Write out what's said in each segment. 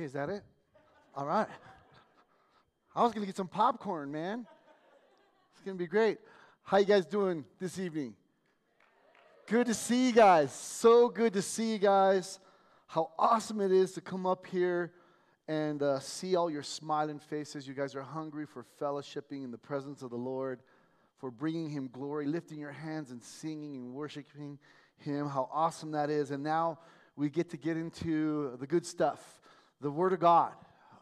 Okay, is that it? All right. I was going to get some popcorn, man. It's going to be great. How you guys doing this evening? Good to see you guys. So good to see you guys. How awesome it is to come up here and uh, see all your smiling faces. You guys are hungry for fellowshipping in the presence of the Lord, for bringing Him glory, lifting your hands and singing and worshiping Him. How awesome that is. And now we get to get into the good stuff the Word of God,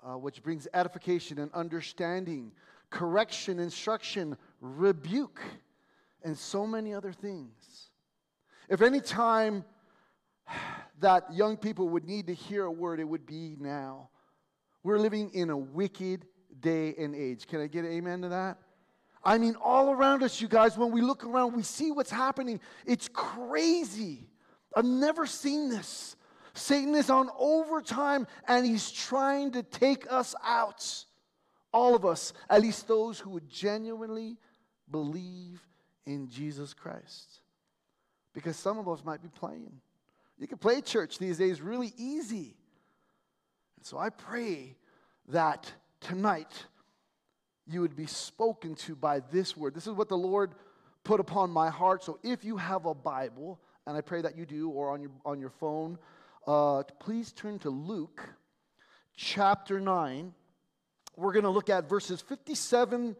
uh, which brings edification and understanding, correction, instruction, rebuke, and so many other things. If any time that young people would need to hear a word, it would be now. We're living in a wicked day and age. Can I get amen to that? I mean, all around us, you guys, when we look around, we see what's happening. It's crazy. I've never seen this. Satan is on overtime and he's trying to take us out. All of us, at least those who would genuinely believe in Jesus Christ. Because some of us might be playing. You can play church these days really easy. And so I pray that tonight you would be spoken to by this word. This is what the Lord put upon my heart. So if you have a Bible, and I pray that you do, or on your, on your phone, uh, please turn to Luke chapter 9. We're going to look at verses 57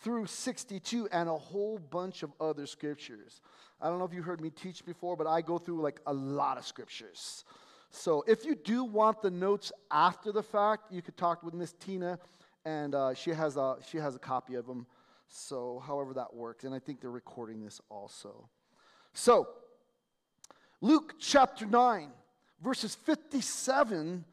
through 62 and a whole bunch of other scriptures. I don't know if you heard me teach before, but I go through like a lot of scriptures. So if you do want the notes after the fact, you could talk with Miss Tina, and uh, she, has a, she has a copy of them. So, however that works. And I think they're recording this also. So, Luke chapter 9, verses 57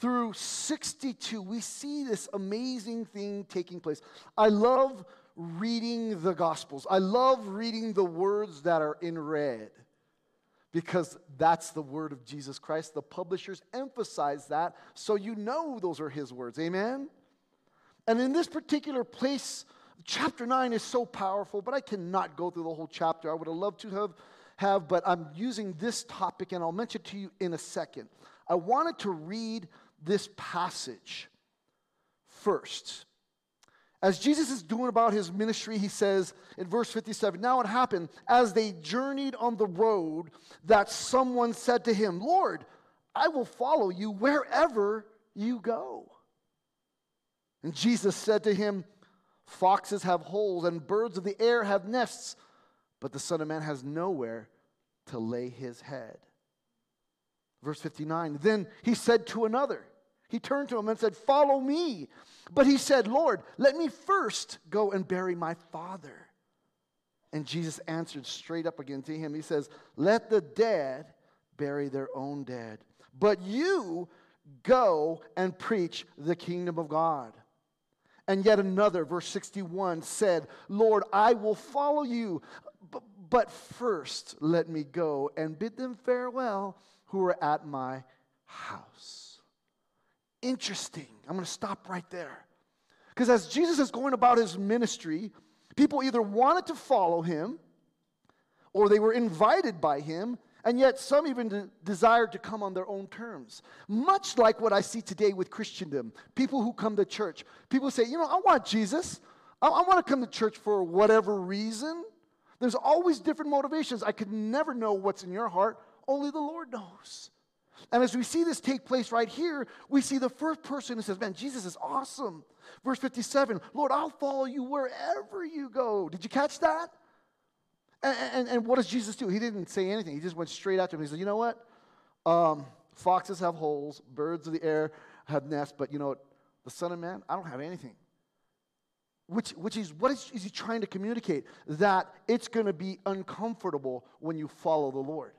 through 62, we see this amazing thing taking place. I love reading the Gospels, I love reading the words that are in red because that's the word of Jesus Christ. The publishers emphasize that so you know those are his words. Amen? And in this particular place, chapter 9 is so powerful, but I cannot go through the whole chapter. I would have loved to have, have but I'm using this topic and I'll mention to you in a second. I wanted to read this passage first. As Jesus is doing about his ministry, he says in verse 57 Now it happened as they journeyed on the road that someone said to him, Lord, I will follow you wherever you go. And Jesus said to him, Foxes have holes and birds of the air have nests, but the Son of Man has nowhere to lay his head. Verse 59 Then he said to another, he turned to him and said, Follow me. But he said, Lord, let me first go and bury my father. And Jesus answered straight up again to him. He says, Let the dead bury their own dead, but you go and preach the kingdom of God. And yet another, verse 61, said, Lord, I will follow you, but first let me go and bid them farewell who are at my house interesting. I'm going to stop right there. Because as Jesus is going about his ministry, people either wanted to follow him or they were invited by him, and yet some even de- desired to come on their own terms. Much like what I see today with Christendom. People who come to church, people say, you know, I want Jesus. I, I want to come to church for whatever reason. There's always different motivations. I could never know what's in your heart, only the Lord knows. And as we see this take place right here, we see the first person who says, Man, Jesus is awesome. Verse 57 Lord, I'll follow you wherever you go. Did you catch that? And, and, and what does Jesus do? He didn't say anything. He just went straight after him. He said, You know what? Um, foxes have holes, birds of the air have nests, but you know what? The Son of Man, I don't have anything. Which, which is, what is, is he trying to communicate? That it's going to be uncomfortable when you follow the Lord.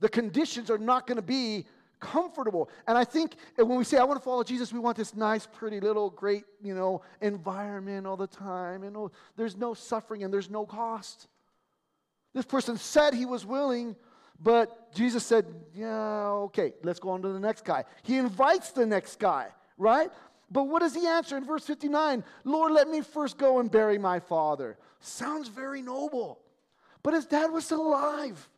The conditions are not going to be comfortable. And I think when we say, I want to follow Jesus, we want this nice, pretty little, great, you know, environment all the time. And oh, there's no suffering and there's no cost. This person said he was willing, but Jesus said, Yeah, okay, let's go on to the next guy. He invites the next guy, right? But what does he answer in verse 59? Lord, let me first go and bury my father. Sounds very noble. But his dad was still alive.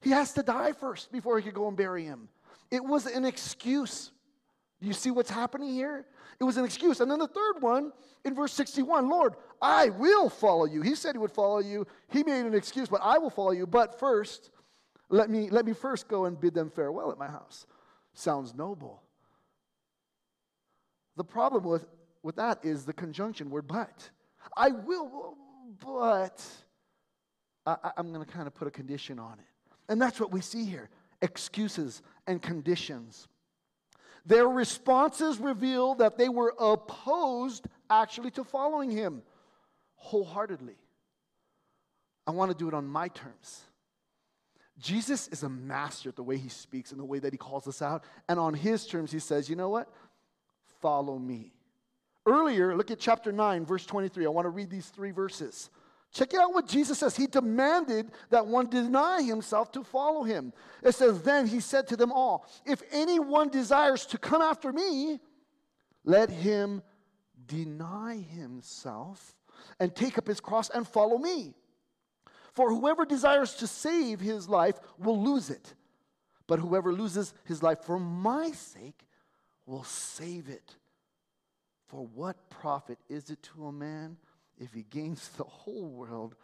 He has to die first before he could go and bury him. It was an excuse. You see what's happening here? It was an excuse. And then the third one in verse 61 Lord, I will follow you. He said he would follow you. He made an excuse, but I will follow you. But first, let me, let me first go and bid them farewell at my house. Sounds noble. The problem with, with that is the conjunction word but. I will, but I, I'm going to kind of put a condition on it. And that's what we see here excuses and conditions. Their responses reveal that they were opposed actually to following him wholeheartedly. I want to do it on my terms. Jesus is a master at the way he speaks and the way that he calls us out. And on his terms, he says, You know what? Follow me. Earlier, look at chapter 9, verse 23. I want to read these three verses. Check it out what Jesus says. He demanded that one deny himself to follow him. It says, Then he said to them all, If anyone desires to come after me, let him deny himself and take up his cross and follow me. For whoever desires to save his life will lose it, but whoever loses his life for my sake will save it. For what profit is it to a man? if he gains the whole world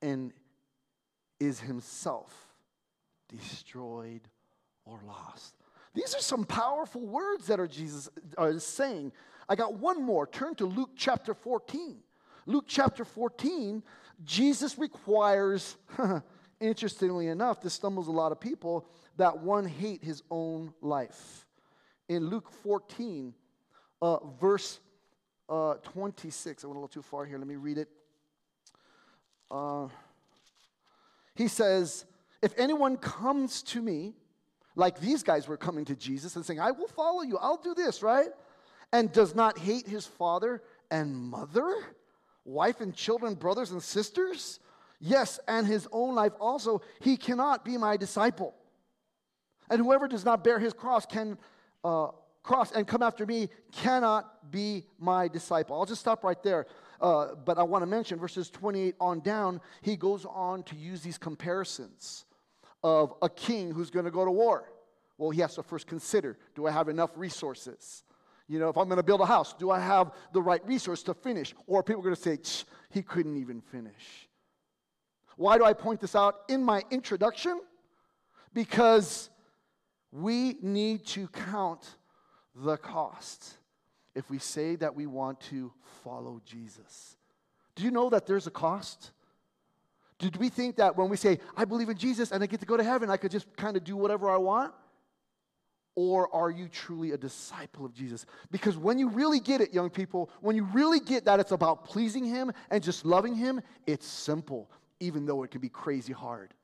and is himself destroyed or lost. These are some powerful words that are Jesus uh, saying. I got one more. Turn to Luke chapter 14. Luke chapter 14, Jesus requires, interestingly enough, this stumbles a lot of people, that one hate his own life. In Luke 14, uh, verse uh, 26. I went a little too far here. Let me read it. Uh, he says, If anyone comes to me, like these guys were coming to Jesus and saying, I will follow you, I'll do this, right? And does not hate his father and mother, wife and children, brothers and sisters, yes, and his own life also, he cannot be my disciple. And whoever does not bear his cross can uh, cross and come after me cannot be my disciple. I'll just stop right there. Uh, but I want to mention verses 28 on down, he goes on to use these comparisons of a king who's going to go to war. Well, he has to first consider do I have enough resources? You know, if I'm going to build a house, do I have the right resource to finish? Or people are going to say, he couldn't even finish. Why do I point this out in my introduction? Because we need to count the cost if we say that we want to follow Jesus. Do you know that there's a cost? Did we think that when we say, I believe in Jesus and I get to go to heaven, I could just kind of do whatever I want? Or are you truly a disciple of Jesus? Because when you really get it, young people, when you really get that it's about pleasing Him and just loving Him, it's simple, even though it can be crazy hard.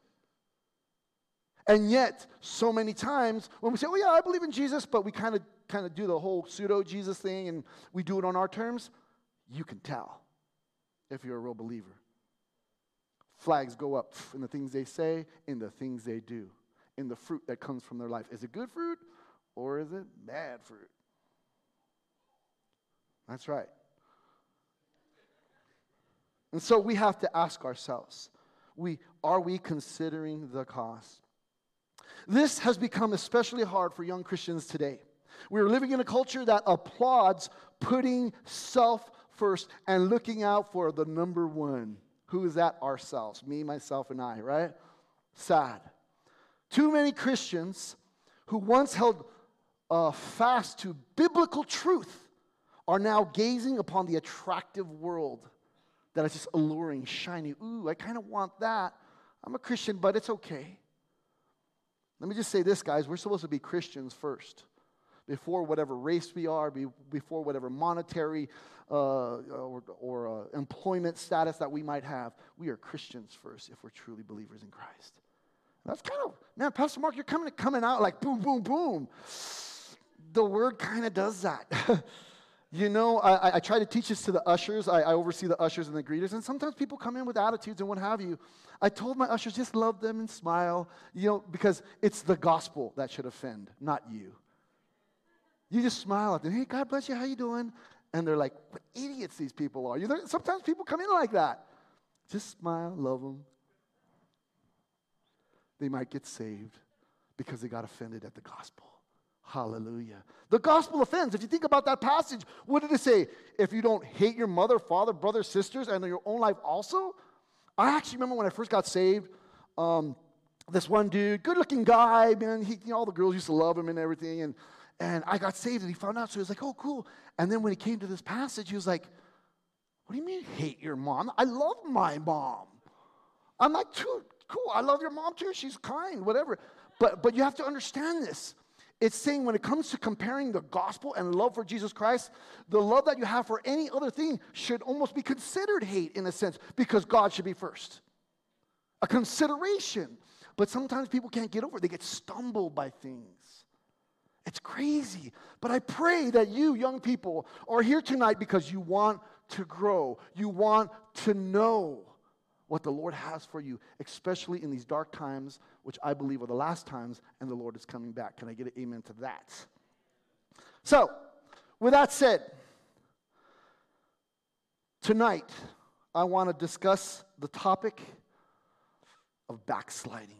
And yet, so many times when we say, oh, yeah, I believe in Jesus, but we kind of kind of do the whole pseudo Jesus thing and we do it on our terms, you can tell if you're a real believer. Flags go up in the things they say, in the things they do, in the fruit that comes from their life. Is it good fruit or is it bad fruit? That's right. And so we have to ask ourselves, we, are we considering the cost? This has become especially hard for young Christians today. We're living in a culture that applauds putting self first and looking out for the number one. Who is that? Ourselves. Me, myself, and I, right? Sad. Too many Christians who once held uh, fast to biblical truth are now gazing upon the attractive world that is just alluring, shiny. Ooh, I kind of want that. I'm a Christian, but it's okay. Let me just say this, guys. We're supposed to be Christians first before whatever race we are, before whatever monetary uh, or, or uh, employment status that we might have. We are Christians first if we're truly believers in Christ. That's kind of, man, Pastor Mark, you're coming, coming out like boom, boom, boom. The word kind of does that. you know, I, I, try to teach this to the ushers. I, I oversee the ushers and the greeters, and sometimes people come in with attitudes and what have you. I told my ushers, just love them and smile, you know, because it's the gospel that should offend, not you. You just smile at them. Hey, God bless you. How you doing? And they're like, what idiots these people are. You know, sometimes people come in like that. Just smile, love them. They might get saved because they got offended at the gospel. Hallelujah. The gospel offends. If you think about that passage, what did it say? If you don't hate your mother, father, brothers, sisters, and your own life also? I actually remember when I first got saved, um, this one dude, good looking guy, man, he, you know, all the girls used to love him and everything. And, and I got saved and he found out. So he was like, oh, cool. And then when he came to this passage, he was like, what do you mean hate your mom? I love my mom. I'm like, too cool. I love your mom too. She's kind, whatever. But, but you have to understand this. It's saying when it comes to comparing the gospel and love for Jesus Christ, the love that you have for any other thing should almost be considered hate in a sense because God should be first. A consideration. But sometimes people can't get over it, they get stumbled by things. It's crazy. But I pray that you, young people, are here tonight because you want to grow, you want to know what the Lord has for you, especially in these dark times, which I believe are the last times, and the Lord is coming back. Can I get an amen to that? So, with that said, tonight I want to discuss the topic of backsliding.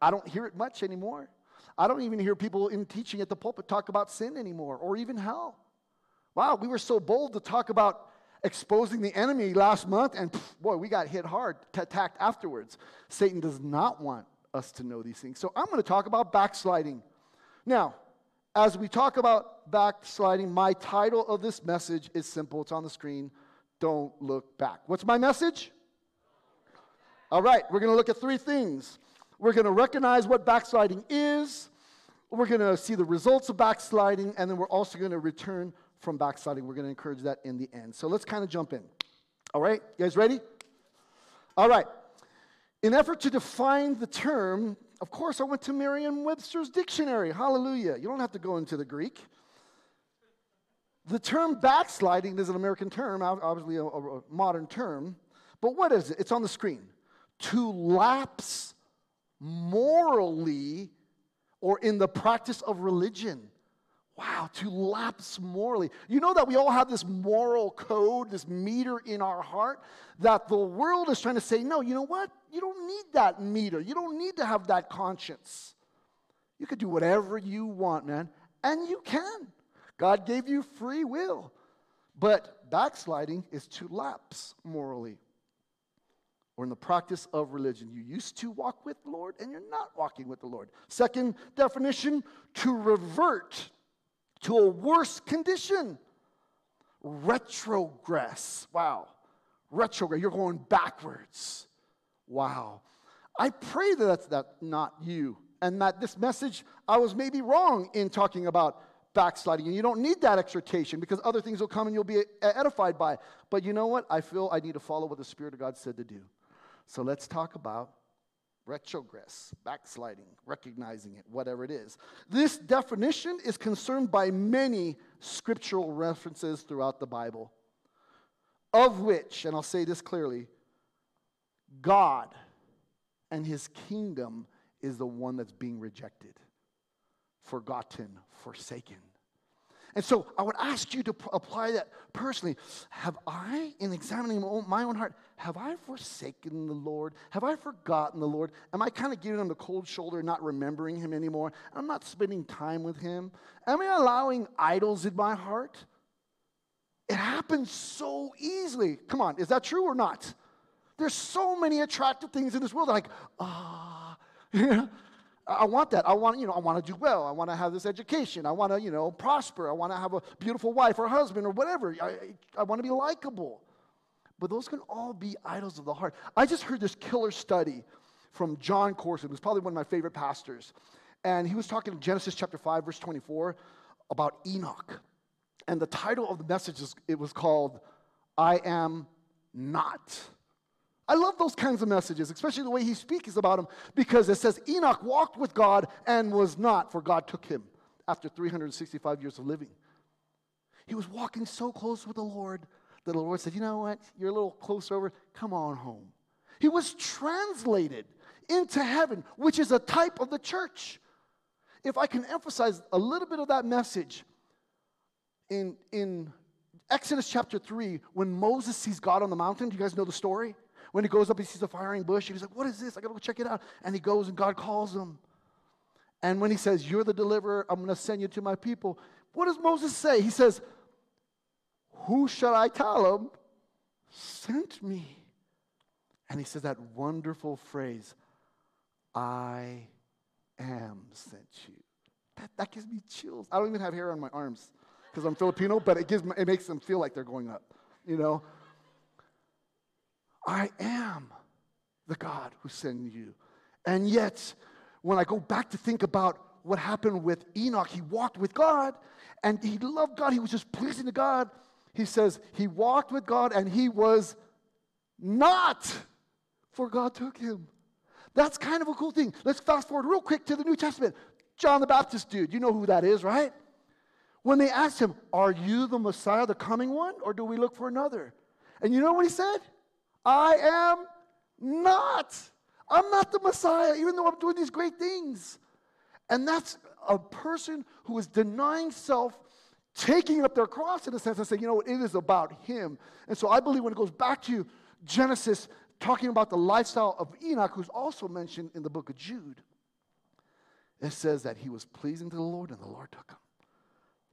I don't hear it much anymore. I don't even hear people in teaching at the pulpit talk about sin anymore or even hell. Wow, we were so bold to talk about exposing the enemy last month, and pff, boy, we got hit hard, attacked afterwards. Satan does not want us to know these things. So I'm going to talk about backsliding. Now, as we talk about backsliding, my title of this message is simple. It's on the screen. Don't look back. What's my message? All right, we're going to look at three things. We're going to recognize what backsliding is. We're going to see the results of backsliding, and then we're also going to return from backsliding. We're going to encourage that in the end. So let's kind of jump in. All right, you guys ready? All right. In effort to define the term, of course, I went to Merriam Webster's dictionary. Hallelujah. You don't have to go into the Greek. The term backsliding is an American term, obviously a, a modern term. But what is it? It's on the screen. To lapse morally or in the practice of religion. Wow, to lapse morally. You know that we all have this moral code, this meter in our heart, that the world is trying to say, no, you know what? You don't need that meter. You don't need to have that conscience. You could do whatever you want, man, and you can. God gave you free will. But backsliding is to lapse morally or in the practice of religion. You used to walk with the Lord and you're not walking with the Lord. Second definition, to revert to a worse condition. Retrogress. Wow. Retrogress. You're going backwards. Wow. I pray that that's that not you. And that this message, I was maybe wrong in talking about backsliding. And you don't need that exhortation because other things will come and you'll be edified by. But you know what? I feel I need to follow what the Spirit of God said to do. So let's talk about retrogress, backsliding, recognizing it, whatever it is. This definition is concerned by many scriptural references throughout the Bible, of which, and I'll say this clearly, God and his kingdom is the one that's being rejected, forgotten, forsaken. And so I would ask you to p- apply that personally. Have I, in examining my own heart, have I forsaken the Lord? Have I forgotten the Lord? Am I kind of giving him the cold shoulder, not remembering him anymore? I'm not spending time with him. Am I allowing idols in my heart? It happens so easily. Come on, is that true or not? There's so many attractive things in this world. Like, ah, I want that. I want, you know, I want to do well. I want to have this education. I want to, you know, prosper. I want to have a beautiful wife or husband or whatever. I, I want to be likable. But those can all be idols of the heart. I just heard this killer study from Jon Courson, who's probably one of my favorite pastors. And he was talking in Genesis chapter 5, verse 24, about Enoch. And the title of the message is, it was called, I Am Not. I love those kinds of messages, especially the way he speaks about them, because it says Enoch walked with God and was not, for God took him after 365 years of living. He was walking so close with the Lord that the Lord said, You know what? You're a little closer over. Come on home. He was translated into heaven, which is a type of the church. If I can emphasize a little bit of that message, in, in Exodus chapter 3, when Moses sees God on the mountain, do you guys know the story? When he goes up, he sees a firing bush, he's like, What is this? I gotta go check it out. And he goes, and God calls him. And when he says, You're the deliverer, I'm to send you to my people, what does Moses say? He says, Who shall I tell him sent me? And he says that wonderful phrase, I am sent you. That, that gives me chills. I don't even have hair on my arms because I'm Filipino, but it, gives, it makes them feel like they're going up, you know? I am the God who sent you. And yet, when I go back to think about what happened with Enoch, he walked with God and he loved God. He was just pleasing to God. He says he walked with God and he was not, for God took him. That's kind of a cool thing. Let's fast forward real quick to the New Testament. John the Baptist dude, you know who that is, right? When they asked him, Are you the Messiah, the coming one, or do we look for another? And you know what he said? I am not. I'm not the Messiah, even though I'm doing these great things. And that's a person who is denying self, taking up their cross in a sense, and saying, you know what, it is about him. And so I believe when it goes back to Genesis, talking about the lifestyle of Enoch, who's also mentioned in the book of Jude, it says that he was pleasing to the Lord and the Lord took him.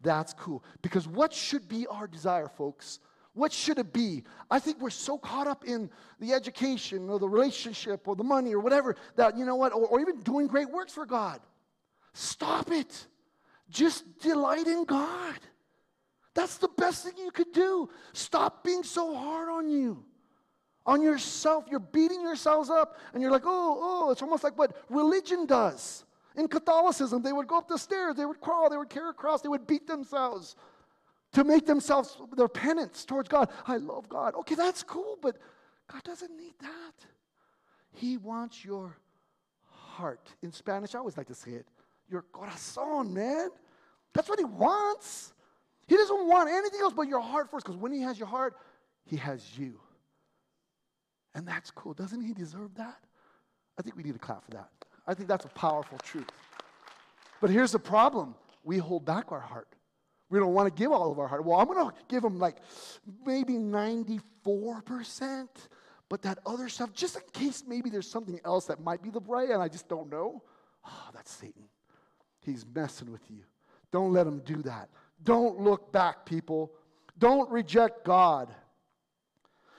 That's cool. Because what should be our desire, folks? What should it be? I think we're so caught up in the education or the relationship or the money or whatever that, you know what, or, or even doing great works for God. Stop it. Just delight in God. That's the best thing you could do. Stop being so hard on you, on yourself. You're beating yourselves up, and you're like, oh, oh, it's almost like what religion does. In Catholicism, they would go up the stairs, they would crawl, they would carry a cross, they would beat themselves to make themselves their penance towards God. I love God. Okay, that's cool, but God doesn't need that. He wants your heart. In Spanish, I always like to say it your corazon, man. That's what He wants. He doesn't want anything else but your heart first, because when He has your heart, He has you. And that's cool. Doesn't He deserve that? I think we need to clap for that. I think that's a powerful truth. But here's the problem we hold back our heart. We don't want to give all of our heart. Well, I'm going to give them like maybe 94%, but that other stuff, just in case maybe there's something else that might be the brain and I just don't know, oh, that's Satan. He's messing with you. Don't let him do that. Don't look back, people. Don't reject God.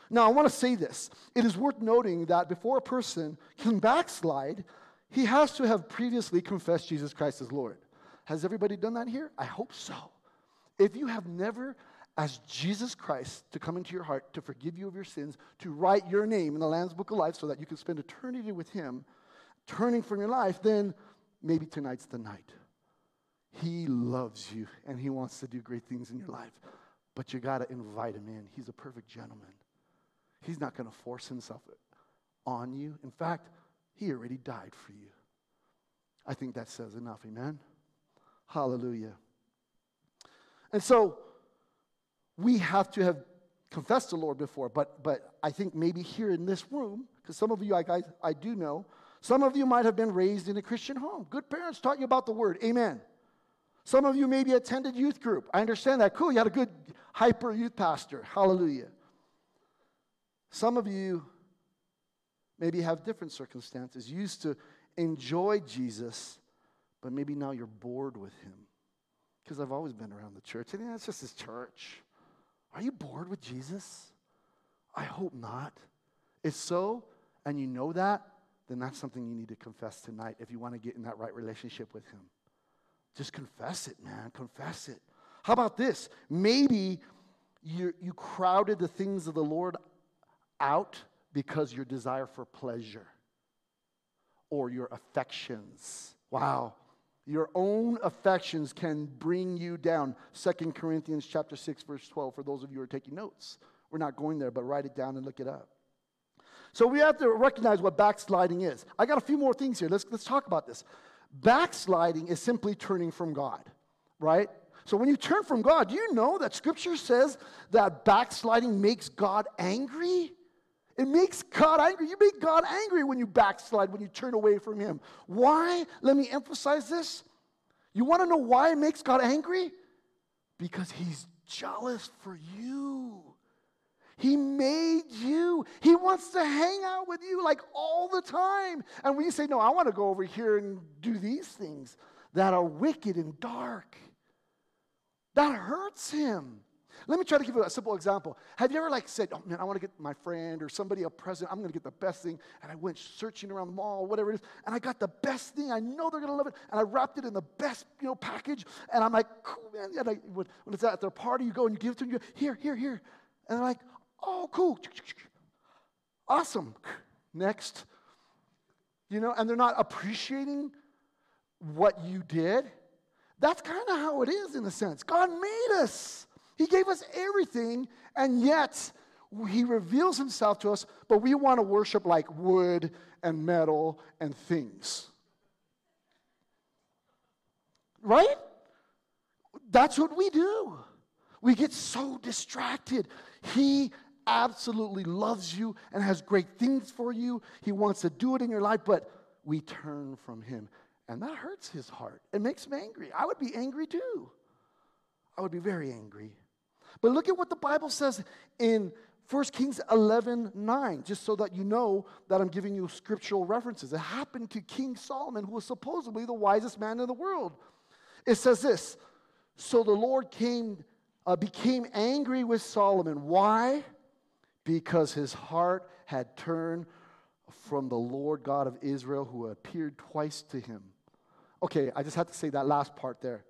Now, I want to say this. It is worth noting that before a person can backslide, he has to have previously confessed Jesus Christ as Lord. Has everybody done that here? I hope so. If you have never asked Jesus Christ to come into your heart, to forgive you of your sins, to write your name in the Lamb's Book of Life so that you can spend eternity with Him, turning from your life, then maybe tonight's the night. He loves you and He wants to do great things in your life, but you got to invite Him in. He's a perfect gentleman. He's not going to force Himself on you. In fact, he already died for you. I think that says enough. Amen? Hallelujah. And so we have to have confessed the Lord before, but, but I think maybe here in this room, because some of you I, I, I do know, some of you might have been raised in a Christian home. Good parents taught you about the word. Amen. Some of you maybe attended youth group. I understand that. Cool. You had a good hyper youth pastor. Hallelujah. Some of you maybe have different circumstances. You used to enjoy Jesus, but maybe now you're bored with him. Because I've always been around the church, and yeah, it's just his church. Are you bored with Jesus? I hope not. If so, and you know that, then that's something you need to confess tonight if you want to get in that right relationship with him. Just confess it, man. Confess it. How about this? Maybe you, you crowded the things of the Lord out because your desire for pleasure or your affections. Wow. Your own affections can bring you down. Second Corinthians chapter 6 verse 12 for those of you who are taking notes. We're not going there, but write it down and look it up. So we have to recognize what backsliding is. I got a few more things here. Let's, let's talk about this. Backsliding is simply turning from God, right? So when you turn from God, do you know that scripture says that backsliding makes God angry? It makes God angry. You make God angry when you backslide, when you turn away from Him. Why? Let me emphasize this. You want to know why it makes God angry? Because He's jealous for you. He made you. He wants to hang out with you like all the time. And when you say, No, I want to go over here and do these things that are wicked and dark, that hurts him. Let me try to give you a simple example. Have you ever like said, "Oh man, I want to get my friend or somebody a present. I'm going to get the best thing." And I went searching around the mall, whatever it is, and I got the best thing. I know they're going to love it, and I wrapped it in the best, you know, package. And I'm like, "Cool, man!" And I, when, it's at their party, you go and you give it to them. You go, "Here, here, here," and they're like, "Oh, cool, awesome." Next, you know, and they're not appreciating what you did. That's kind of how it is in a sense. God made us. He gave us everything, and yet He reveals Himself to us, but we want to worship like wood and metal and things. Right? That's what we do. We get so distracted. He absolutely loves you and has great things for you. He wants to do it in your life, but we turn from Him. And that hurts His heart. It makes him angry. I would be angry too. I would be very angry. But look at what the Bible says in 1 Kings 11 9, just so that you know that I'm giving you scriptural references. It happened to King Solomon, who was supposedly the wisest man in the world. It says this So the Lord came, uh, became angry with Solomon. Why? Because his heart had turned from the Lord God of Israel, who appeared twice to him. Okay, I just have to say that last part there.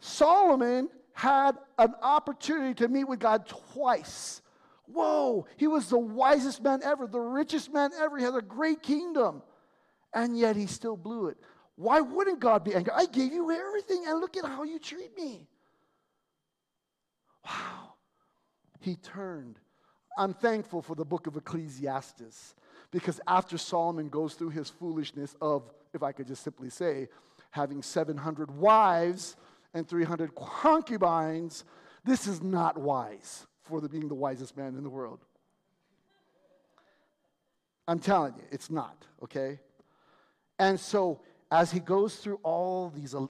Solomon had an opportunity to meet with God twice. Whoa, he was the wisest man ever, the richest man ever. He had a great kingdom. And yet he still blew it. Why wouldn't God be angry? I gave you everything, and look at how you treat me. Wow. He turned. I'm thankful for the book of Ecclesiastes because after Solomon goes through his foolishness of, if I could just simply say, having 700 wives and 300 concubines, this is not wise for the, being the wisest man in the world. I'm telling you, it's not, okay? And so, as he goes through all these uh,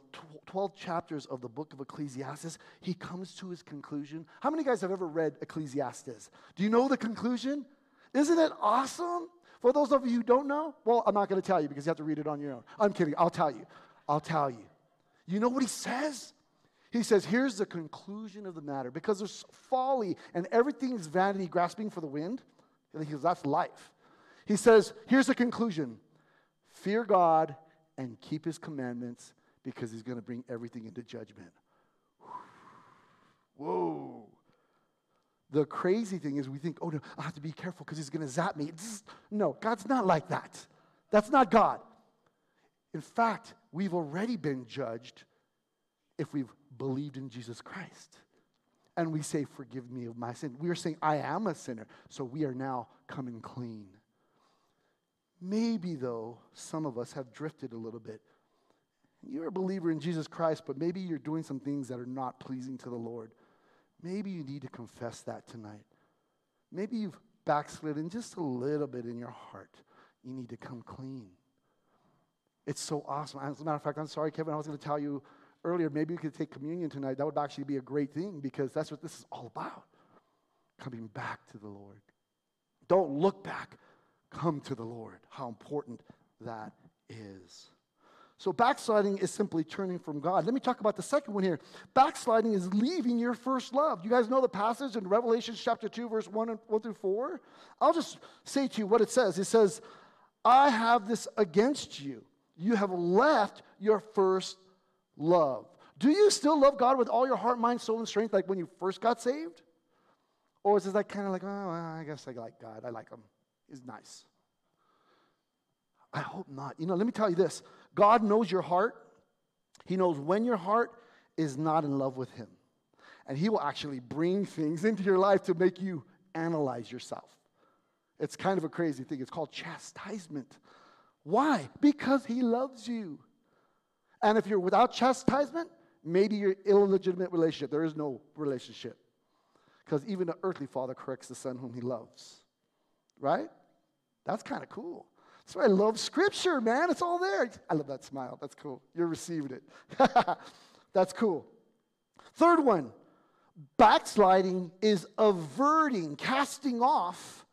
12 chapters of the book of Ecclesiastes, he comes to his conclusion. How many guys have ever read Ecclesiastes? Do you know the conclusion? Isn't it awesome? For those of you who don't know, well, I'm not going to tell you because you have to read it on your own. I'm kidding. I'll tell you. I'll tell you. You know what he says? He says, here's the conclusion of the matter. Because there's folly and everything is vanity, grasping for the wind. And He says, that's life. He says, here's the conclusion fear God and keep his commandments because he's going to bring everything into judgment. Whoa. The crazy thing is, we think, oh, no, I have to be careful because he's going to zap me. no, God's not like that. That's not God. In fact, we've already been judged if we've believed in Jesus Christ. And we say, Forgive me of my sin. We are saying, I am a sinner. So we are now coming clean. Maybe, though, some of us have drifted a little bit. You're a believer in Jesus Christ, but maybe you're doing some things that are not pleasing to the Lord. Maybe you need to confess that tonight. Maybe you've backslidden just a little bit in your heart. You need to come clean. It's so awesome. As a matter of fact, I'm sorry, Kevin, I was going to tell you earlier, maybe we could take communion tonight. That would actually be a great thing because that's what this is all about coming back to the Lord. Don't look back, come to the Lord. How important that is. So, backsliding is simply turning from God. Let me talk about the second one here. Backsliding is leaving your first love. You guys know the passage in Revelation chapter 2, verse 1, and 1 through 4? I'll just say to you what it says. It says, I have this against you. You have left your first love. Do you still love God with all your heart, mind, soul, and strength like when you first got saved? Or is it like kind of like, oh, I guess I like God. I like him. He's nice. I hope not. You know, let me tell you this God knows your heart. He knows when your heart is not in love with Him. And He will actually bring things into your life to make you analyze yourself. It's kind of a crazy thing. It's called chastisement. Why? Because He loves you. And if you're without chastisement, maybe you're illegitimate relationship. There is no relationship. Because even the earthly father corrects the son whom he loves. Right? That's kind of cool. That's why I love scripture, man. It's all there. I love that smile. That's cool. You're receiving it. That's cool. Third one Backsliding is averting, casting off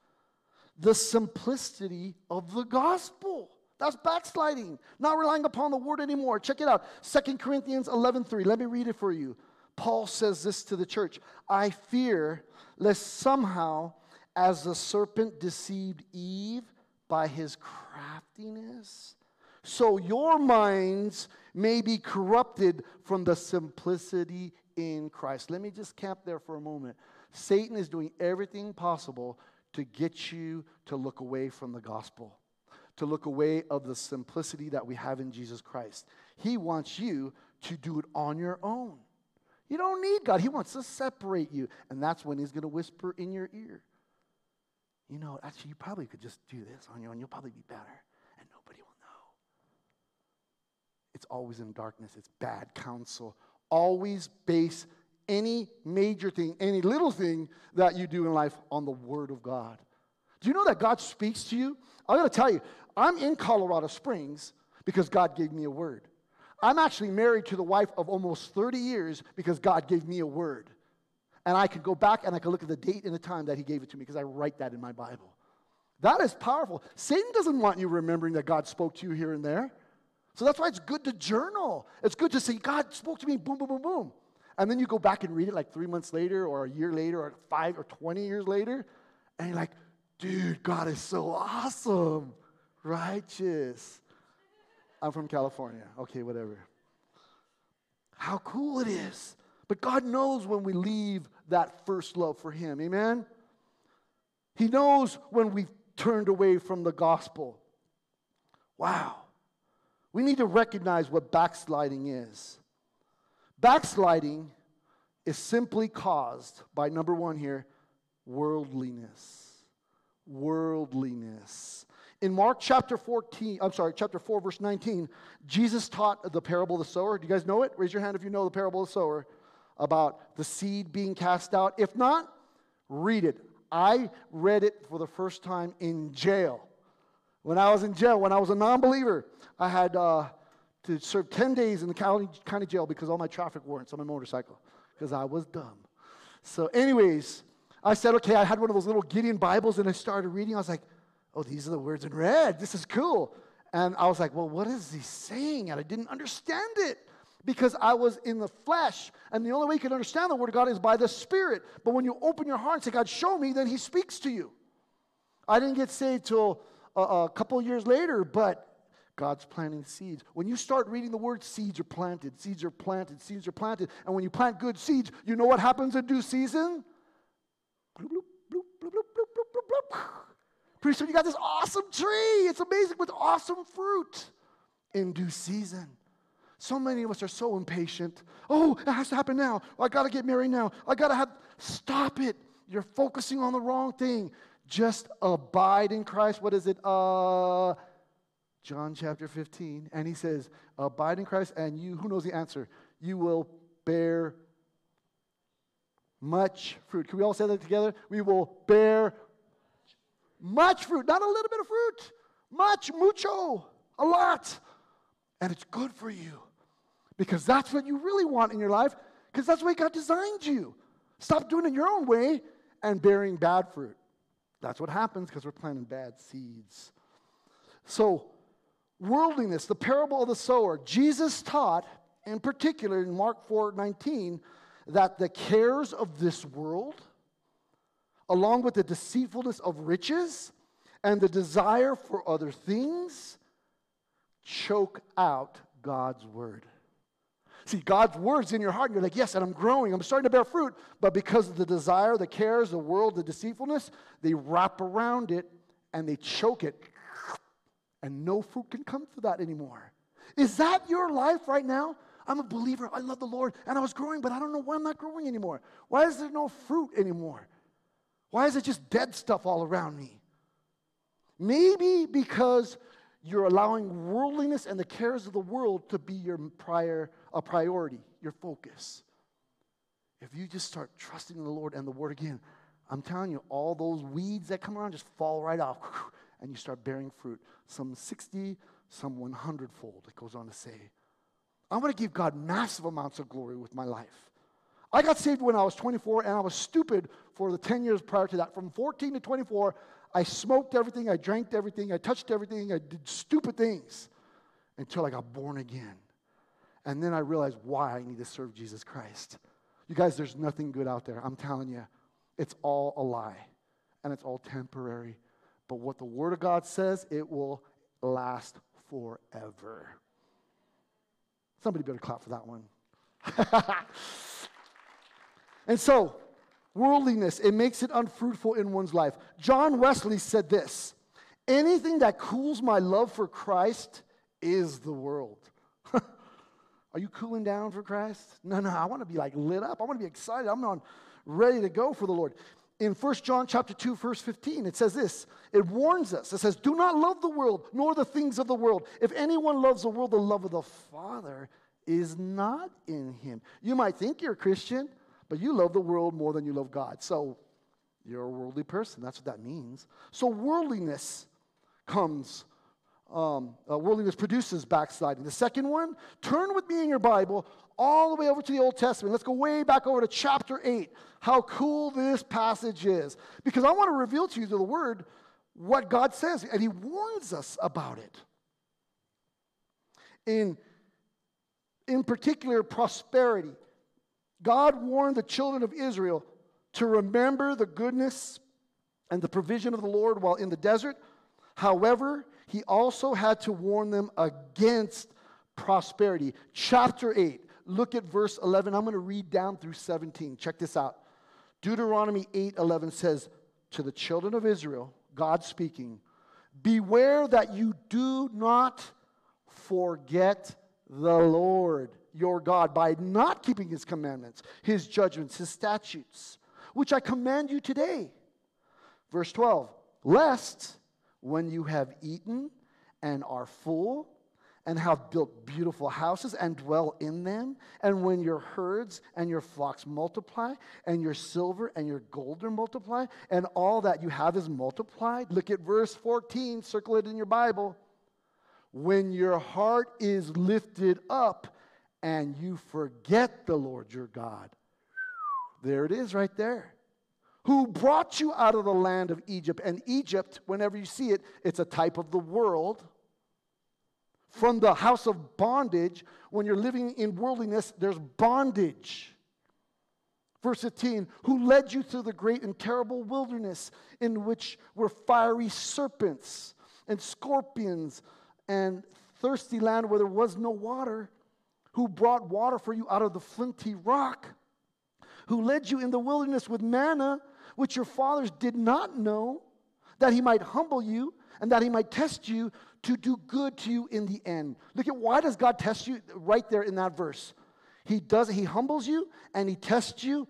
the simplicity of the gospel. That's backsliding, not relying upon the word anymore. Check it out. Second Corinthians 11:3. Let me read it for you. Paul says this to the church I fear lest somehow, as the serpent deceived Eve by his craftiness, so your minds may be corrupted from the simplicity in Christ. Let me just camp there for a moment. Satan is doing everything possible to get you to look away from the gospel, to look away of the simplicity that we have in Jesus Christ. He wants you to do it on your own. You don't need God. He wants to separate you. And that's when He's going to whisper in your ear. You know, actually, you probably could just do this on your own. You'll probably be better, and nobody will know. It's always in darkness, it's bad counsel. Always base any major thing, any little thing that you do in life on the Word of God. Do you know that God speaks to you? I gotta tell you, I'm in Colorado Springs because God gave me a word. I'm actually married to the wife of almost 30 years because God gave me a word. And I could go back and I could look at the date and the time that He gave it to me because I write that in my Bible. That is powerful. Satan doesn't want you remembering that God spoke to you here and there. So that's why it's good to journal. It's good to say, God spoke to me, boom, boom, boom, boom. And then you go back and read it like three months later, or a year later, or five or 20 years later, and you're like, dude, God is so awesome, righteous. I'm from California. Okay, whatever. How cool it is. But God knows when we leave that first love for Him. Amen? He knows when we've turned away from the gospel. Wow. We need to recognize what backsliding is. Backsliding is simply caused by number one here worldliness. Worldliness. In Mark chapter 14, I'm sorry, chapter 4, verse 19, Jesus taught the parable of the sower. Do you guys know it? Raise your hand if you know the parable of the sower about the seed being cast out. If not, read it. I read it for the first time in jail. When I was in jail, when I was a non believer, I had uh, to serve 10 days in the county, county jail because all my traffic warrants on my motorcycle because I was dumb. So, anyways, I said, okay, I had one of those little Gideon Bibles and I started reading. I was like, oh, these are the words in red. This is cool. And I was like, well, what is he saying? And I didn't understand it because I was in the flesh. And the only way you can understand the Word of God is by the Spirit. But when you open your heart and say, God, show me, then He speaks to you. I didn't get saved till a, a couple years later, but God's planting seeds. When you start reading the word, seeds are planted, seeds are planted, seeds are planted. And when you plant good seeds, you know what happens in due season? Bloop, bloop, bloop, Pretty soon you got this awesome tree. It's amazing with awesome fruit in due season. So many of us are so impatient. Oh, it has to happen now. I got to get married now. I got to have. Stop it. You're focusing on the wrong thing. Just abide in Christ. What is it? Uh, John chapter 15. And he says, Abide in Christ, and you, who knows the answer? You will bear much fruit. Can we all say that together? We will bear much fruit, not a little bit of fruit. Much, mucho, a lot. And it's good for you because that's what you really want in your life because that's the way God designed you. Stop doing it your own way and bearing bad fruit. That's what happens because we're planting bad seeds. So, worldliness, the parable of the sower, Jesus taught in particular in Mark 4 19 that the cares of this world, along with the deceitfulness of riches and the desire for other things, choke out God's word. See, God's word's in your heart, and you're like, yes, and I'm growing, I'm starting to bear fruit. But because of the desire, the cares, the world, the deceitfulness, they wrap around it and they choke it. And no fruit can come through that anymore. Is that your life right now? I'm a believer. I love the Lord. And I was growing, but I don't know why I'm not growing anymore. Why is there no fruit anymore? Why is it just dead stuff all around me? Maybe because you're allowing worldliness and the cares of the world to be your prior a priority, your focus. If you just start trusting in the Lord and the Word again, I'm telling you, all those weeds that come around just fall right off, and you start bearing fruit. Some 60, some 100 fold, it goes on to say. I want to give God massive amounts of glory with my life. I got saved when I was 24, and I was stupid for the 10 years prior to that. From 14 to 24, I smoked everything, I drank everything, I touched everything, I did stupid things until I got born again. And then I realized why I need to serve Jesus Christ. You guys, there's nothing good out there. I'm telling you, it's all a lie and it's all temporary. But what the Word of God says, it will last forever. Somebody better clap for that one. and so, worldliness, it makes it unfruitful in one's life. John Wesley said this anything that cools my love for Christ is the world. Are you cooling down for Christ? No, no, I want to be like lit up. I want to be excited. I'm on ready to go for the Lord. In 1 John chapter 2 verse 15 it says this. It warns us. It says, "Do not love the world nor the things of the world. If anyone loves the world, the love of the Father is not in him." You might think you're a Christian, but you love the world more than you love God. So you're a worldly person. That's what that means. So worldliness comes um, uh, worldliness produces backsliding. The second one, turn with me in your Bible all the way over to the Old Testament. Let's go way back over to chapter 8. How cool this passage is. Because I want to reveal to you through the Word what God says, and He warns us about it. In, in particular, prosperity. God warned the children of Israel to remember the goodness and the provision of the Lord while in the desert. However, he also had to warn them against prosperity. Chapter 8, look at verse 11. I'm going to read down through 17. Check this out. Deuteronomy 8 11 says, To the children of Israel, God speaking, Beware that you do not forget the Lord your God by not keeping his commandments, his judgments, his statutes, which I command you today. Verse 12, lest when you have eaten and are full, and have built beautiful houses and dwell in them, and when your herds and your flocks multiply, and your silver and your gold are multiplied, and all that you have is multiplied. Look at verse 14, circle it in your Bible. When your heart is lifted up and you forget the Lord your God. There it is right there who brought you out of the land of Egypt. And Egypt, whenever you see it, it's a type of the world. From the house of bondage, when you're living in worldliness, there's bondage. Verse 15, who led you through the great and terrible wilderness, in which were fiery serpents and scorpions and thirsty land where there was no water, who brought water for you out of the flinty rock, who led you in the wilderness with manna which your fathers did not know, that he might humble you and that he might test you to do good to you in the end. Look at why does God test you right there in that verse? He does he humbles you and he tests you.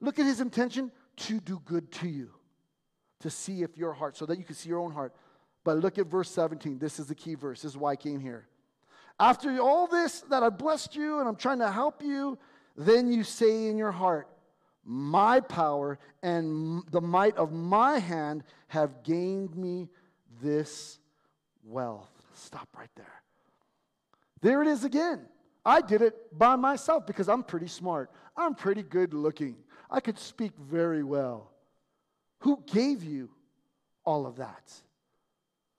Look at his intention to do good to you. To see if your heart so that you can see your own heart. But look at verse 17. This is the key verse. This is why I came here. After all this that I blessed you and I'm trying to help you, then you say in your heart, my power and the might of my hand have gained me this wealth. Stop right there. There it is again. I did it by myself because I'm pretty smart. I'm pretty good looking. I could speak very well. Who gave you all of that?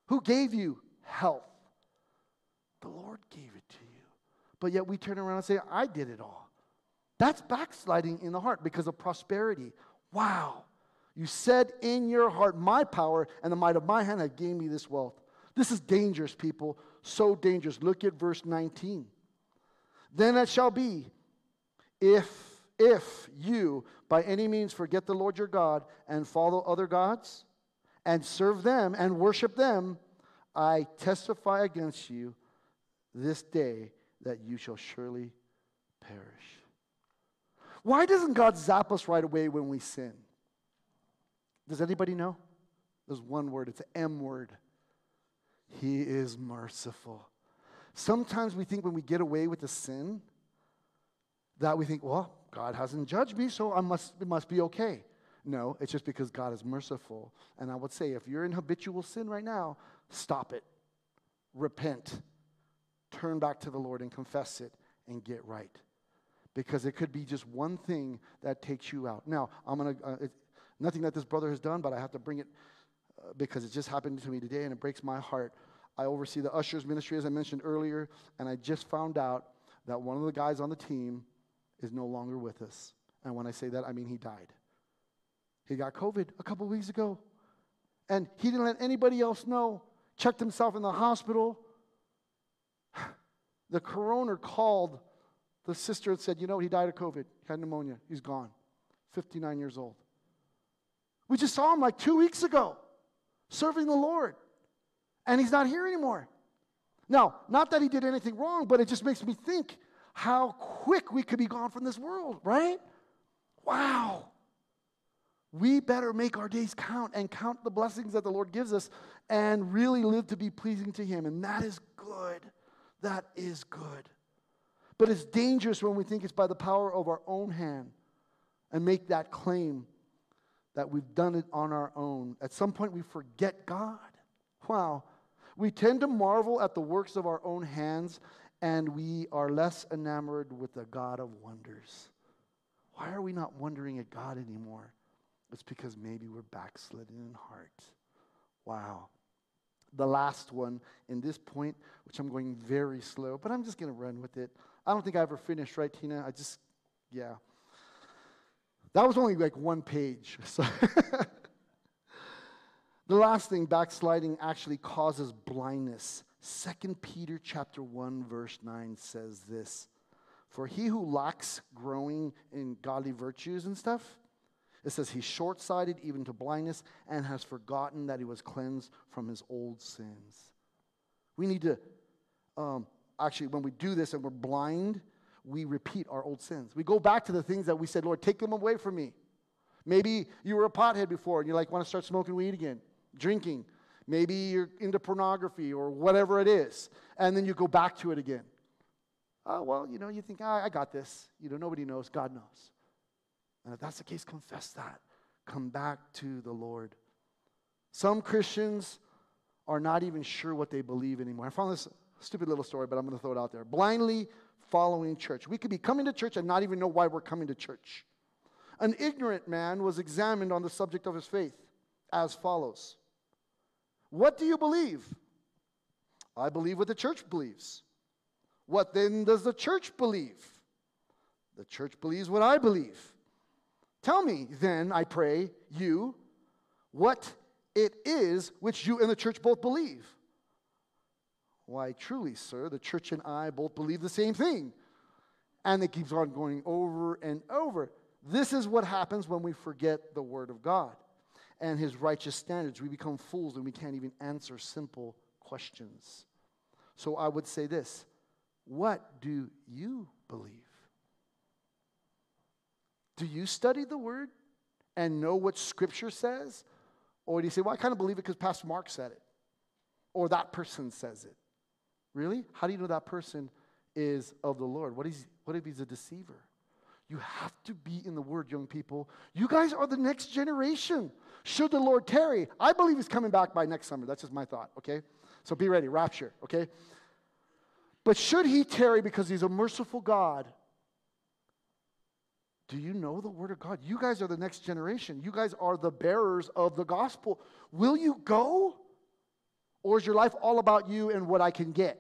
Who gave you health? The Lord gave it to you. But yet we turn around and say, I did it all. That's backsliding in the heart because of prosperity. Wow. You said in your heart, My power and the might of my hand have gained me this wealth. This is dangerous, people. So dangerous. Look at verse 19. Then it shall be if if you by any means forget the Lord your God and follow other gods and serve them and worship them, I testify against you this day that you shall surely perish. Why doesn't God zap us right away when we sin? Does anybody know? There's one word, it's an M word. He is merciful. Sometimes we think when we get away with the sin, that we think, well, God hasn't judged me, so I must, it must be okay. No, it's just because God is merciful. And I would say, if you're in habitual sin right now, stop it. Repent. Turn back to the Lord and confess it and get right. because it could be just one thing that takes you out. Now, I'm going to, uh, nothing that this brother has done, but I have to bring it uh, because it just happened to me today and it breaks my heart. I oversee the ushers ministry, as I mentioned earlier, and I just found out that one of the guys on the team is no longer with us. And when I say that, I mean he died. He got COVID a couple weeks ago. And he didn't let anybody else know. Checked himself in the hospital. The coroner called the sister and said, You know, he died of COVID. He had pneumonia. He's gone. 59 years old. We just saw him like two weeks ago serving the Lord. And he's not here anymore. Now, not that he did anything wrong, but it just makes me think how quick we could be gone from this world, right? Wow. We better make our days count and count the blessings that the Lord gives us and really live to be pleasing to Him. And that is good. That is good. But it's dangerous when we think it's by the power of our own hand and make that claim that we've done it on our own. At some point, we forget God. Wow. We tend to marvel at the works of our own hands, and we are less enamored with the God of wonders. Why are we not wondering at God anymore? It's because maybe we're backslidden in heart. Wow. The last one in this point, which I'm going very slow, but I'm just going to run with it. I don't think I ever finished, right, Tina? I just, yeah. That was only like one page. So the last thing, backsliding actually causes blindness. Second Peter chapter 1 verse 9 says this. For he who lacks growing in godly virtues and stuff, it says he's short sighted even to blindness and has forgotten that he was cleansed from his old sins. We need to, um, actually, when we do this and we're blind, we repeat our old sins. We go back to the things that we said, Lord, take them away from me. Maybe you were a pothead before and you like want to start smoking weed again, drinking. Maybe you're into pornography or whatever it is. And then you go back to it again. Oh, well, you know, you think, oh, I got this. You know, nobody knows. God knows. And if that's the case, confess that. Come back to the Lord. Some Christians are not even sure what they believe anymore. I found this stupid little story, but I'm going to throw it out there. Blindly following church. We could be coming to church and not even know why we're coming to church. An ignorant man was examined on the subject of his faith as follows What do you believe? I believe what the church believes. What then does the church believe? The church believes what I believe. Tell me then, I pray, you, what it is which you and the church both believe. Why, truly, sir, the church and I both believe the same thing. And it keeps on going over and over. This is what happens when we forget the Word of God and His righteous standards. We become fools and we can't even answer simple questions. So I would say this What do you believe? Do you study the word and know what scripture says? Or do you say, well, I kind of believe it because Pastor Mark said it? Or that person says it? Really? How do you know that person is of the Lord? What, is, what if he's a deceiver? You have to be in the word, young people. You guys are the next generation. Should the Lord tarry, I believe he's coming back by next summer. That's just my thought, okay? So be ready, rapture, okay? But should he tarry because he's a merciful God, do you know the Word of God? You guys are the next generation. You guys are the bearers of the gospel. Will you go? Or is your life all about you and what I can get?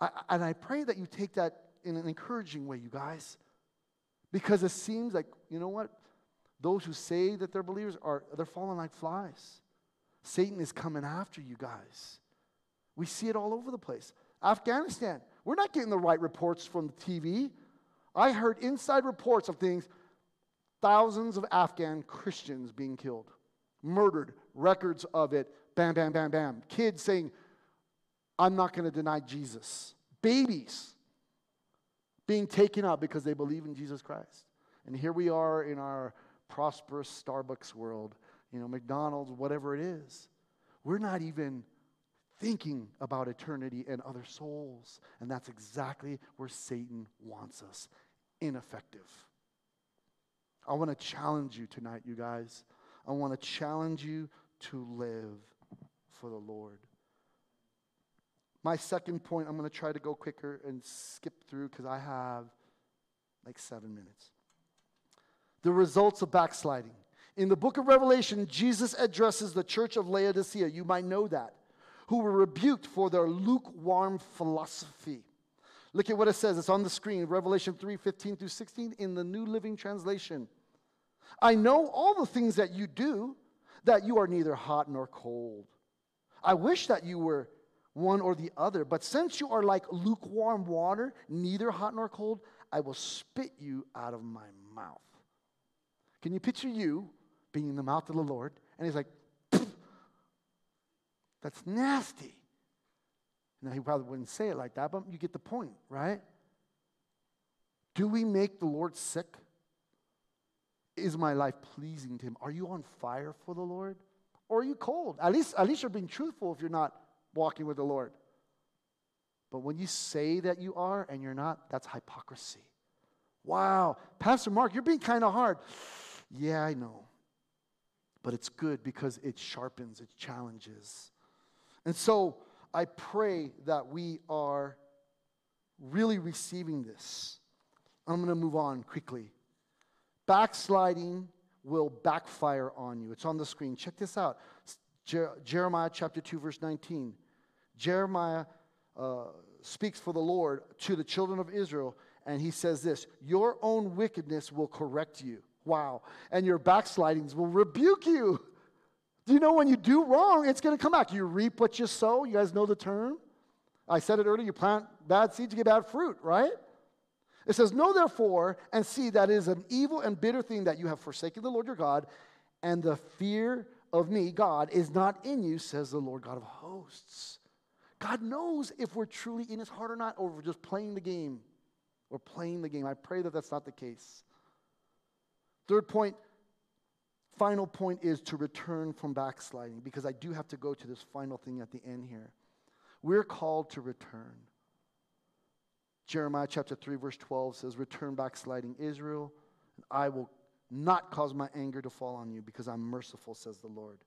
I, and I pray that you take that in an encouraging way, you guys. Because it seems like, you know what? Those who say that they're believers are they're falling like flies. Satan is coming after you guys. We see it all over the place. Afghanistan, we're not getting the right reports from the TV. I heard inside reports of things, thousands of Afghan Christians being killed, murdered, records of it, bam, bam, bam, bam. Kids saying, I'm not going to deny Jesus. Babies being taken out because they believe in Jesus Christ. And here we are in our prosperous Starbucks world, you know, McDonald's, whatever it is. We're not even thinking about eternity and other souls. And that's exactly where Satan wants us ineffective. I want to challenge you tonight, you guys. I want to challenge you to live for the Lord. My second point, I'm going to try to go quicker and skip through because I have like seven minutes. The results of backsliding. In the book of Revelation, Jesus addresses the church of Laodicea. You might know that. Who were rebuked for their lukewarm philosophy. Look at what it says. It's on the screen, Revelation 3 15 through 16 in the New Living Translation. I know all the things that you do, that you are neither hot nor cold. I wish that you were one or the other, but since you are like lukewarm water, neither hot nor cold, I will spit you out of my mouth. Can you picture you being in the mouth of the Lord? And he's like, that's nasty. Now, he probably wouldn't say it like that, but you get the point, right? Do we make the Lord sick? Is my life pleasing to him? Are you on fire for the Lord? Or are you cold? At least, at least you're being truthful if you're not walking with the Lord. But when you say that you are and you're not, that's hypocrisy. Wow, Pastor Mark, you're being kind of hard. Yeah, I know. But it's good because it sharpens, it challenges. And so I pray that we are really receiving this. I'm going to move on quickly. Backsliding will backfire on you. It's on the screen. Check this out Jer- Jeremiah chapter 2, verse 19. Jeremiah uh, speaks for the Lord to the children of Israel, and he says this Your own wickedness will correct you. Wow. And your backslidings will rebuke you. Do you know when you do wrong, it's going to come back? You reap what you sow. You guys know the term? I said it earlier you plant bad seeds, you get bad fruit, right? It says, Know therefore and see that it is an evil and bitter thing that you have forsaken the Lord your God, and the fear of me, God, is not in you, says the Lord God of hosts. God knows if we're truly in his heart or not, or we're just playing the game. We're playing the game. I pray that that's not the case. Third point, final point is to return from backsliding, because I do have to go to this final thing at the end here. We're called to return. Jeremiah chapter 3, verse 12 says, Return backsliding Israel, and I will not cause my anger to fall on you because I'm merciful, says the Lord.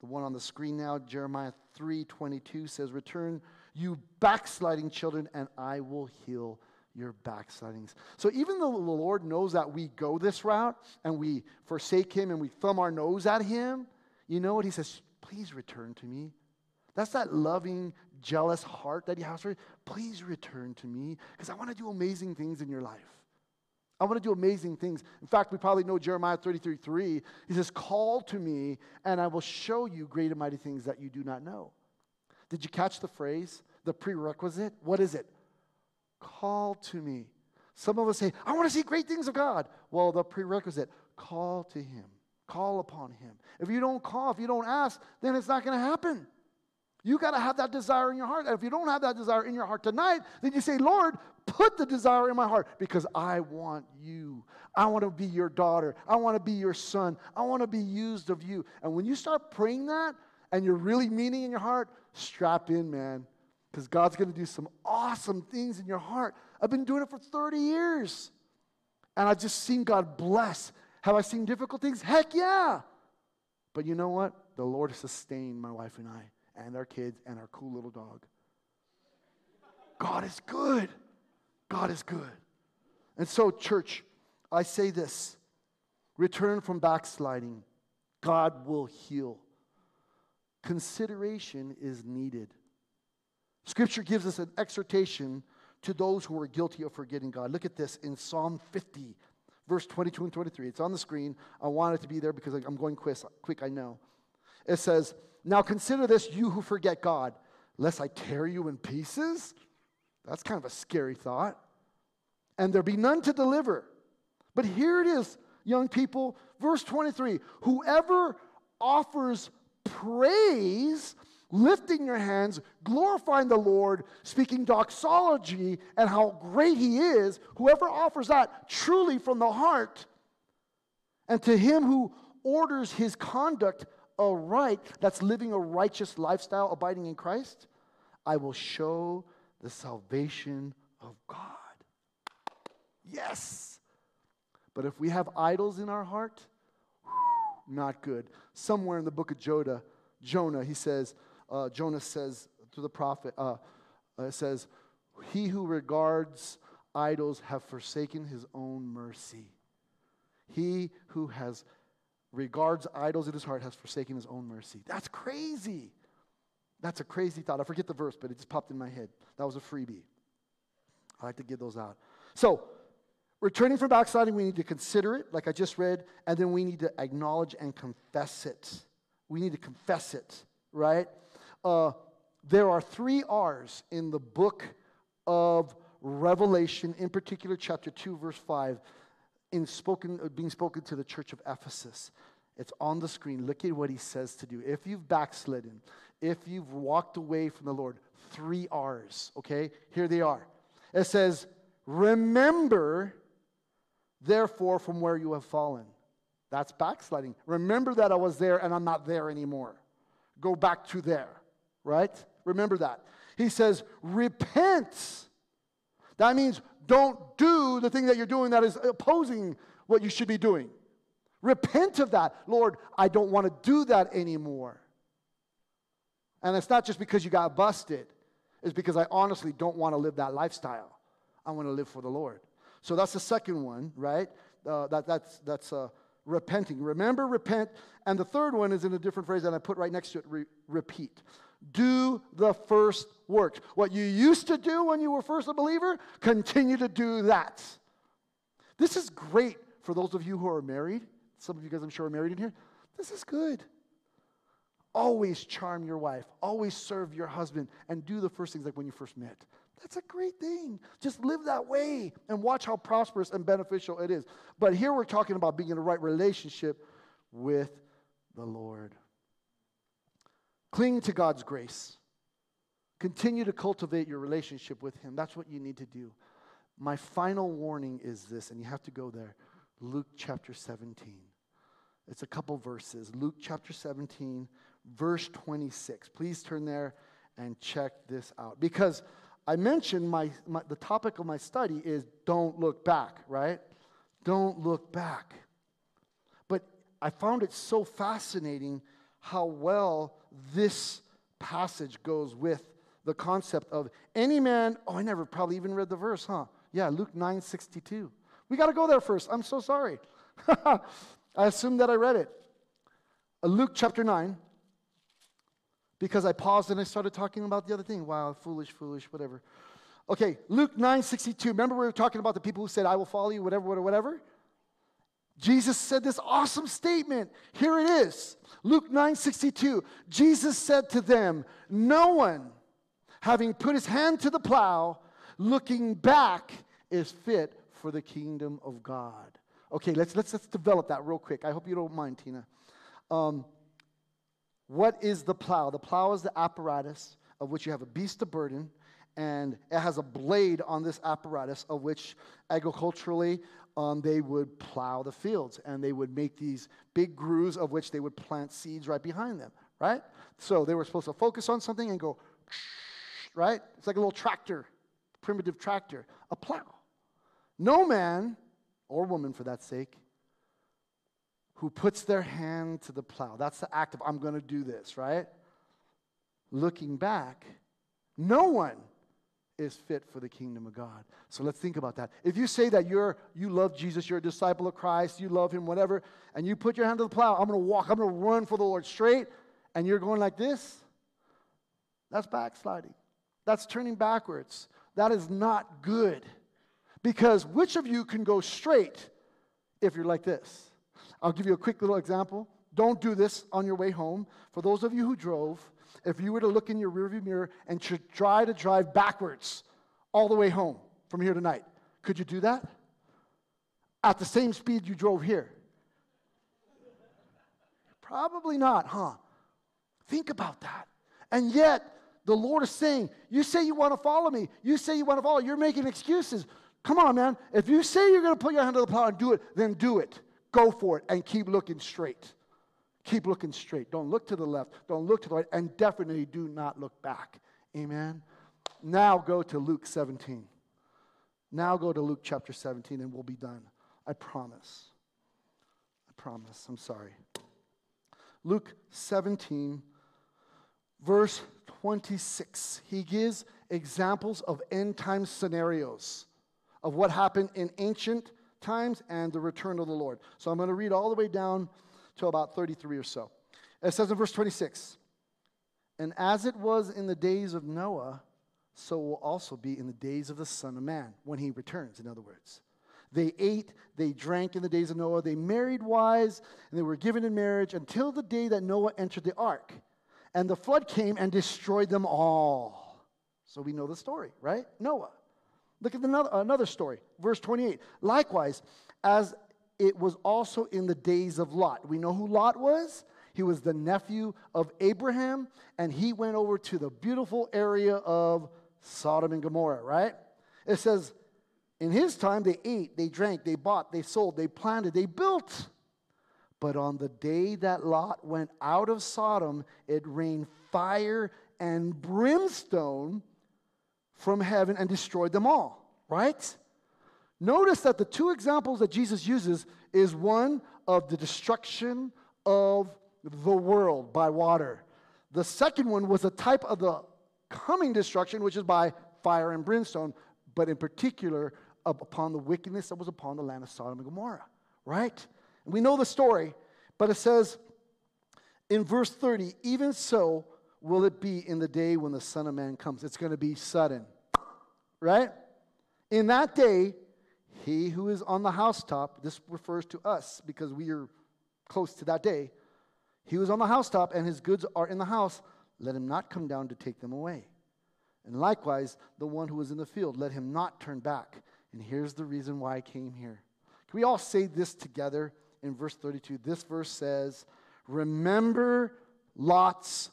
The one on the screen now, Jeremiah 3:22 says, "Return you backsliding children and I will heal your backslidings." So even though the Lord knows that we go this route and we forsake him and we thumb our nose at him, you know what he says, "Please return to me." That's that loving, jealous heart that he has for you. Please return to me because I want to do amazing things in your life. I want to do amazing things. In fact, we probably know Jeremiah 33 3. He says, Call to me, and I will show you great and mighty things that you do not know. Did you catch the phrase? The prerequisite? What is it? Call to me. Some of us say, I want to see great things of God. Well, the prerequisite, call to Him. Call upon Him. If you don't call, if you don't ask, then it's not going to happen. You got to have that desire in your heart. And if you don't have that desire in your heart tonight, then you say, Lord, put the desire in my heart because I want you. I want to be your daughter. I want to be your son. I want to be used of you. And when you start praying that and you're really meaning in your heart, strap in, man, because God's going to do some awesome things in your heart. I've been doing it for 30 years. And I've just seen God bless. Have I seen difficult things? Heck yeah. But you know what? The Lord sustained my wife and I and our kids and our cool little dog. God is good. God is good. And so, church, I say this return from backsliding. God will heal. Consideration is needed. Scripture gives us an exhortation to those who are guilty of forgetting God. Look at this in Psalm 50, verse 22 and 23. It's on the screen. I want it to be there because I'm going quick, quick I know. It says, Now consider this, you who forget God, lest I tear you in pieces. That's kind of a scary thought and there be none to deliver. But here it is, young people, verse 23 Whoever offers praise, lifting your hands, glorifying the Lord, speaking doxology and how great He is, whoever offers that truly from the heart, and to him who orders his conduct aright, that's living a righteous lifestyle, abiding in Christ, I will show the salvation of God. Yes. But if we have idols in our heart, not good. Somewhere in the book of Jonah, Jonah, he says, uh, Jonah says to the prophet, uh, uh, says, He who regards idols have forsaken his own mercy. He who has regards idols in his heart has forsaken his own mercy. That's crazy. That's a crazy thought. I forget the verse, but it just popped in my head. That was a freebie. I like to give those out. So, returning from backsliding, we need to consider it, like I just read, and then we need to acknowledge and confess it. We need to confess it, right? Uh, there are three R's in the book of Revelation, in particular, chapter 2, verse 5, in spoken, uh, being spoken to the church of Ephesus. It's on the screen. Look at what he says to do. If you've backslidden, if you've walked away from the Lord, three R's, okay? Here they are. It says, Remember, therefore, from where you have fallen. That's backsliding. Remember that I was there and I'm not there anymore. Go back to there, right? Remember that. He says, Repent that means don't do the thing that you're doing that is opposing what you should be doing. Repent of that. Lord, I don't want to do that anymore. And it's not just because you got busted, it's because I honestly don't want to live that lifestyle. I want to live for the Lord. So that's the second one, right? Uh, that, that's that's uh, repenting. Remember, repent. And the third one is in a different phrase that I put right next to it re- repeat. Do the first works. What you used to do when you were first a believer, continue to do that. This is great for those of you who are married. Some of you guys, I'm sure, are married in here. This is good. Always charm your wife, always serve your husband, and do the first things like when you first met. That's a great thing. Just live that way and watch how prosperous and beneficial it is. But here we're talking about being in the right relationship with the Lord. Cling to God's grace. Continue to cultivate your relationship with Him. That's what you need to do. My final warning is this, and you have to go there Luke chapter 17. It's a couple verses. Luke chapter 17, verse 26. Please turn there and check this out. Because I mentioned my, my, the topic of my study is don't look back, right? Don't look back. But I found it so fascinating how well this passage goes with the concept of any man. Oh, I never probably even read the verse, huh? Yeah, Luke 9 62. We got to go there first. I'm so sorry. I assumed that I read it. Uh, Luke chapter 9, because I paused and I started talking about the other thing. Wow, foolish, foolish, whatever. Okay, Luke 9 62. Remember, we were talking about the people who said, I will follow you, whatever, whatever, whatever? Jesus said this awesome statement. Here it is. Luke 9:62. Jesus said to them, "No one having put his hand to the plow, looking back is fit for the kingdom of God." Okay, let's let's let's develop that real quick. I hope you don't mind, Tina. Um, what is the plow? The plow is the apparatus of which you have a beast of burden, and it has a blade on this apparatus of which agriculturally um, they would plow the fields and they would make these big grooves of which they would plant seeds right behind them, right? So they were supposed to focus on something and go, right? It's like a little tractor, primitive tractor, a plow. No man, or woman for that sake, who puts their hand to the plow, that's the act of, I'm going to do this, right? Looking back, no one is fit for the kingdom of God. So let's think about that. If you say that you're you love Jesus, you're a disciple of Christ, you love him, whatever, and you put your hand to the plow, I'm gonna walk, I'm gonna run for the Lord straight, and you're going like this, that's backsliding. That's turning backwards. That is not good. Because which of you can go straight if you're like this? I'll give you a quick little example. Don't do this on your way home. For those of you who drove, if you were to look in your rearview mirror and try to drive backwards all the way home from here tonight, could you do that? At the same speed you drove here? Probably not, huh? Think about that. And yet, the Lord is saying, You say you want to follow me. You say you want to follow. You're making excuses. Come on, man. If you say you're going to put your hand to the plow and do it, then do it. Go for it and keep looking straight. Keep looking straight. Don't look to the left. Don't look to the right. And definitely do not look back. Amen. Now go to Luke 17. Now go to Luke chapter 17 and we'll be done. I promise. I promise. I'm sorry. Luke 17, verse 26. He gives examples of end time scenarios of what happened in ancient times and the return of the Lord. So I'm going to read all the way down to about 33 or so. It says in verse 26 And as it was in the days of Noah, so will also be in the days of the Son of Man, when he returns, in other words. They ate, they drank in the days of Noah, they married wives, and they were given in marriage until the day that Noah entered the ark. And the flood came and destroyed them all. So we know the story, right? Noah. Look at another, another story, verse 28. Likewise, as it was also in the days of Lot. We know who Lot was? He was the nephew of Abraham, and he went over to the beautiful area of Sodom and Gomorrah, right? It says, in his time, they ate, they drank, they bought, they sold, they planted, they built. But on the day that Lot went out of Sodom, it rained fire and brimstone from heaven and destroyed them all, right? Notice that the two examples that Jesus uses is one of the destruction of the world by water. The second one was a type of the coming destruction, which is by fire and brimstone, but in particular upon the wickedness that was upon the land of Sodom and Gomorrah, right? We know the story, but it says in verse 30, even so will it be in the day when the Son of Man comes. It's going to be sudden, right? In that day, he who is on the housetop, this refers to us because we are close to that day. He was on the housetop and his goods are in the house. Let him not come down to take them away. And likewise, the one who was in the field, let him not turn back. And here's the reason why I came here. Can we all say this together in verse 32? This verse says, Remember Lot's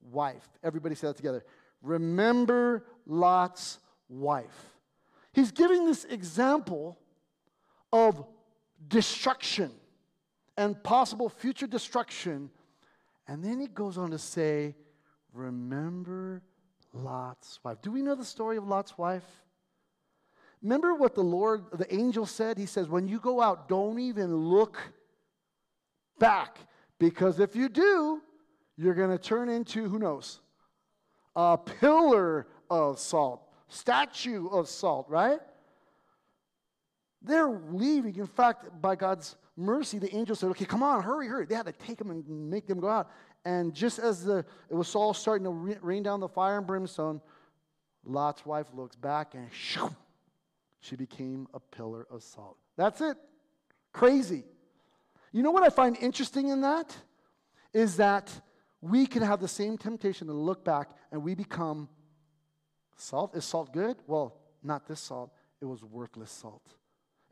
wife. Everybody say that together. Remember Lot's wife. He's giving this example of destruction and possible future destruction. And then he goes on to say, Remember Lot's wife. Do we know the story of Lot's wife? Remember what the Lord, the angel said? He says, When you go out, don't even look back. Because if you do, you're going to turn into, who knows, a pillar of salt, statue of salt, right? They're leaving. In fact, by God's mercy, the angel said, Okay, come on, hurry, hurry. They had to take them and make them go out. And just as the, it was all starting to rain down the fire and brimstone, Lot's wife looks back and shoo, she became a pillar of salt. That's it. Crazy. You know what I find interesting in that? Is that we can have the same temptation to look back and we become salt. Is salt good? Well, not this salt. It was worthless salt.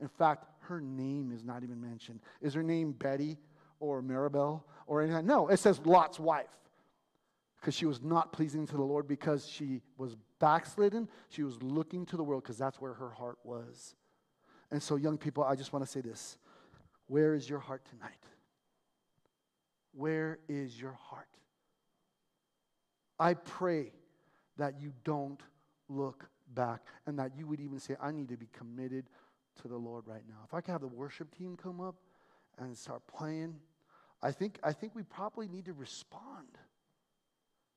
In fact, her name is not even mentioned. Is her name Betty or Maribel or anything? No, it says Lot's wife because she was not pleasing to the Lord because she was backslidden. She was looking to the world because that's where her heart was. And so, young people, I just want to say this Where is your heart tonight? Where is your heart? I pray that you don't look back and that you would even say, I need to be committed to the Lord right now. If I could have the worship team come up and start playing, I think, I think we probably need to respond.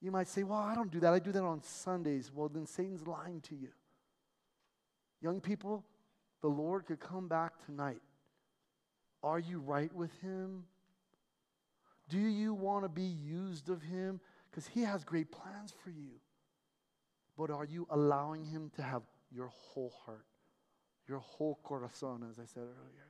You might say, Well, I don't do that. I do that on Sundays. Well, then Satan's lying to you. Young people, the Lord could come back tonight. Are you right with Him? Do you want to be used of Him? Because He has great plans for you. But are you allowing Him to have your whole heart, your whole corazon, as I said earlier?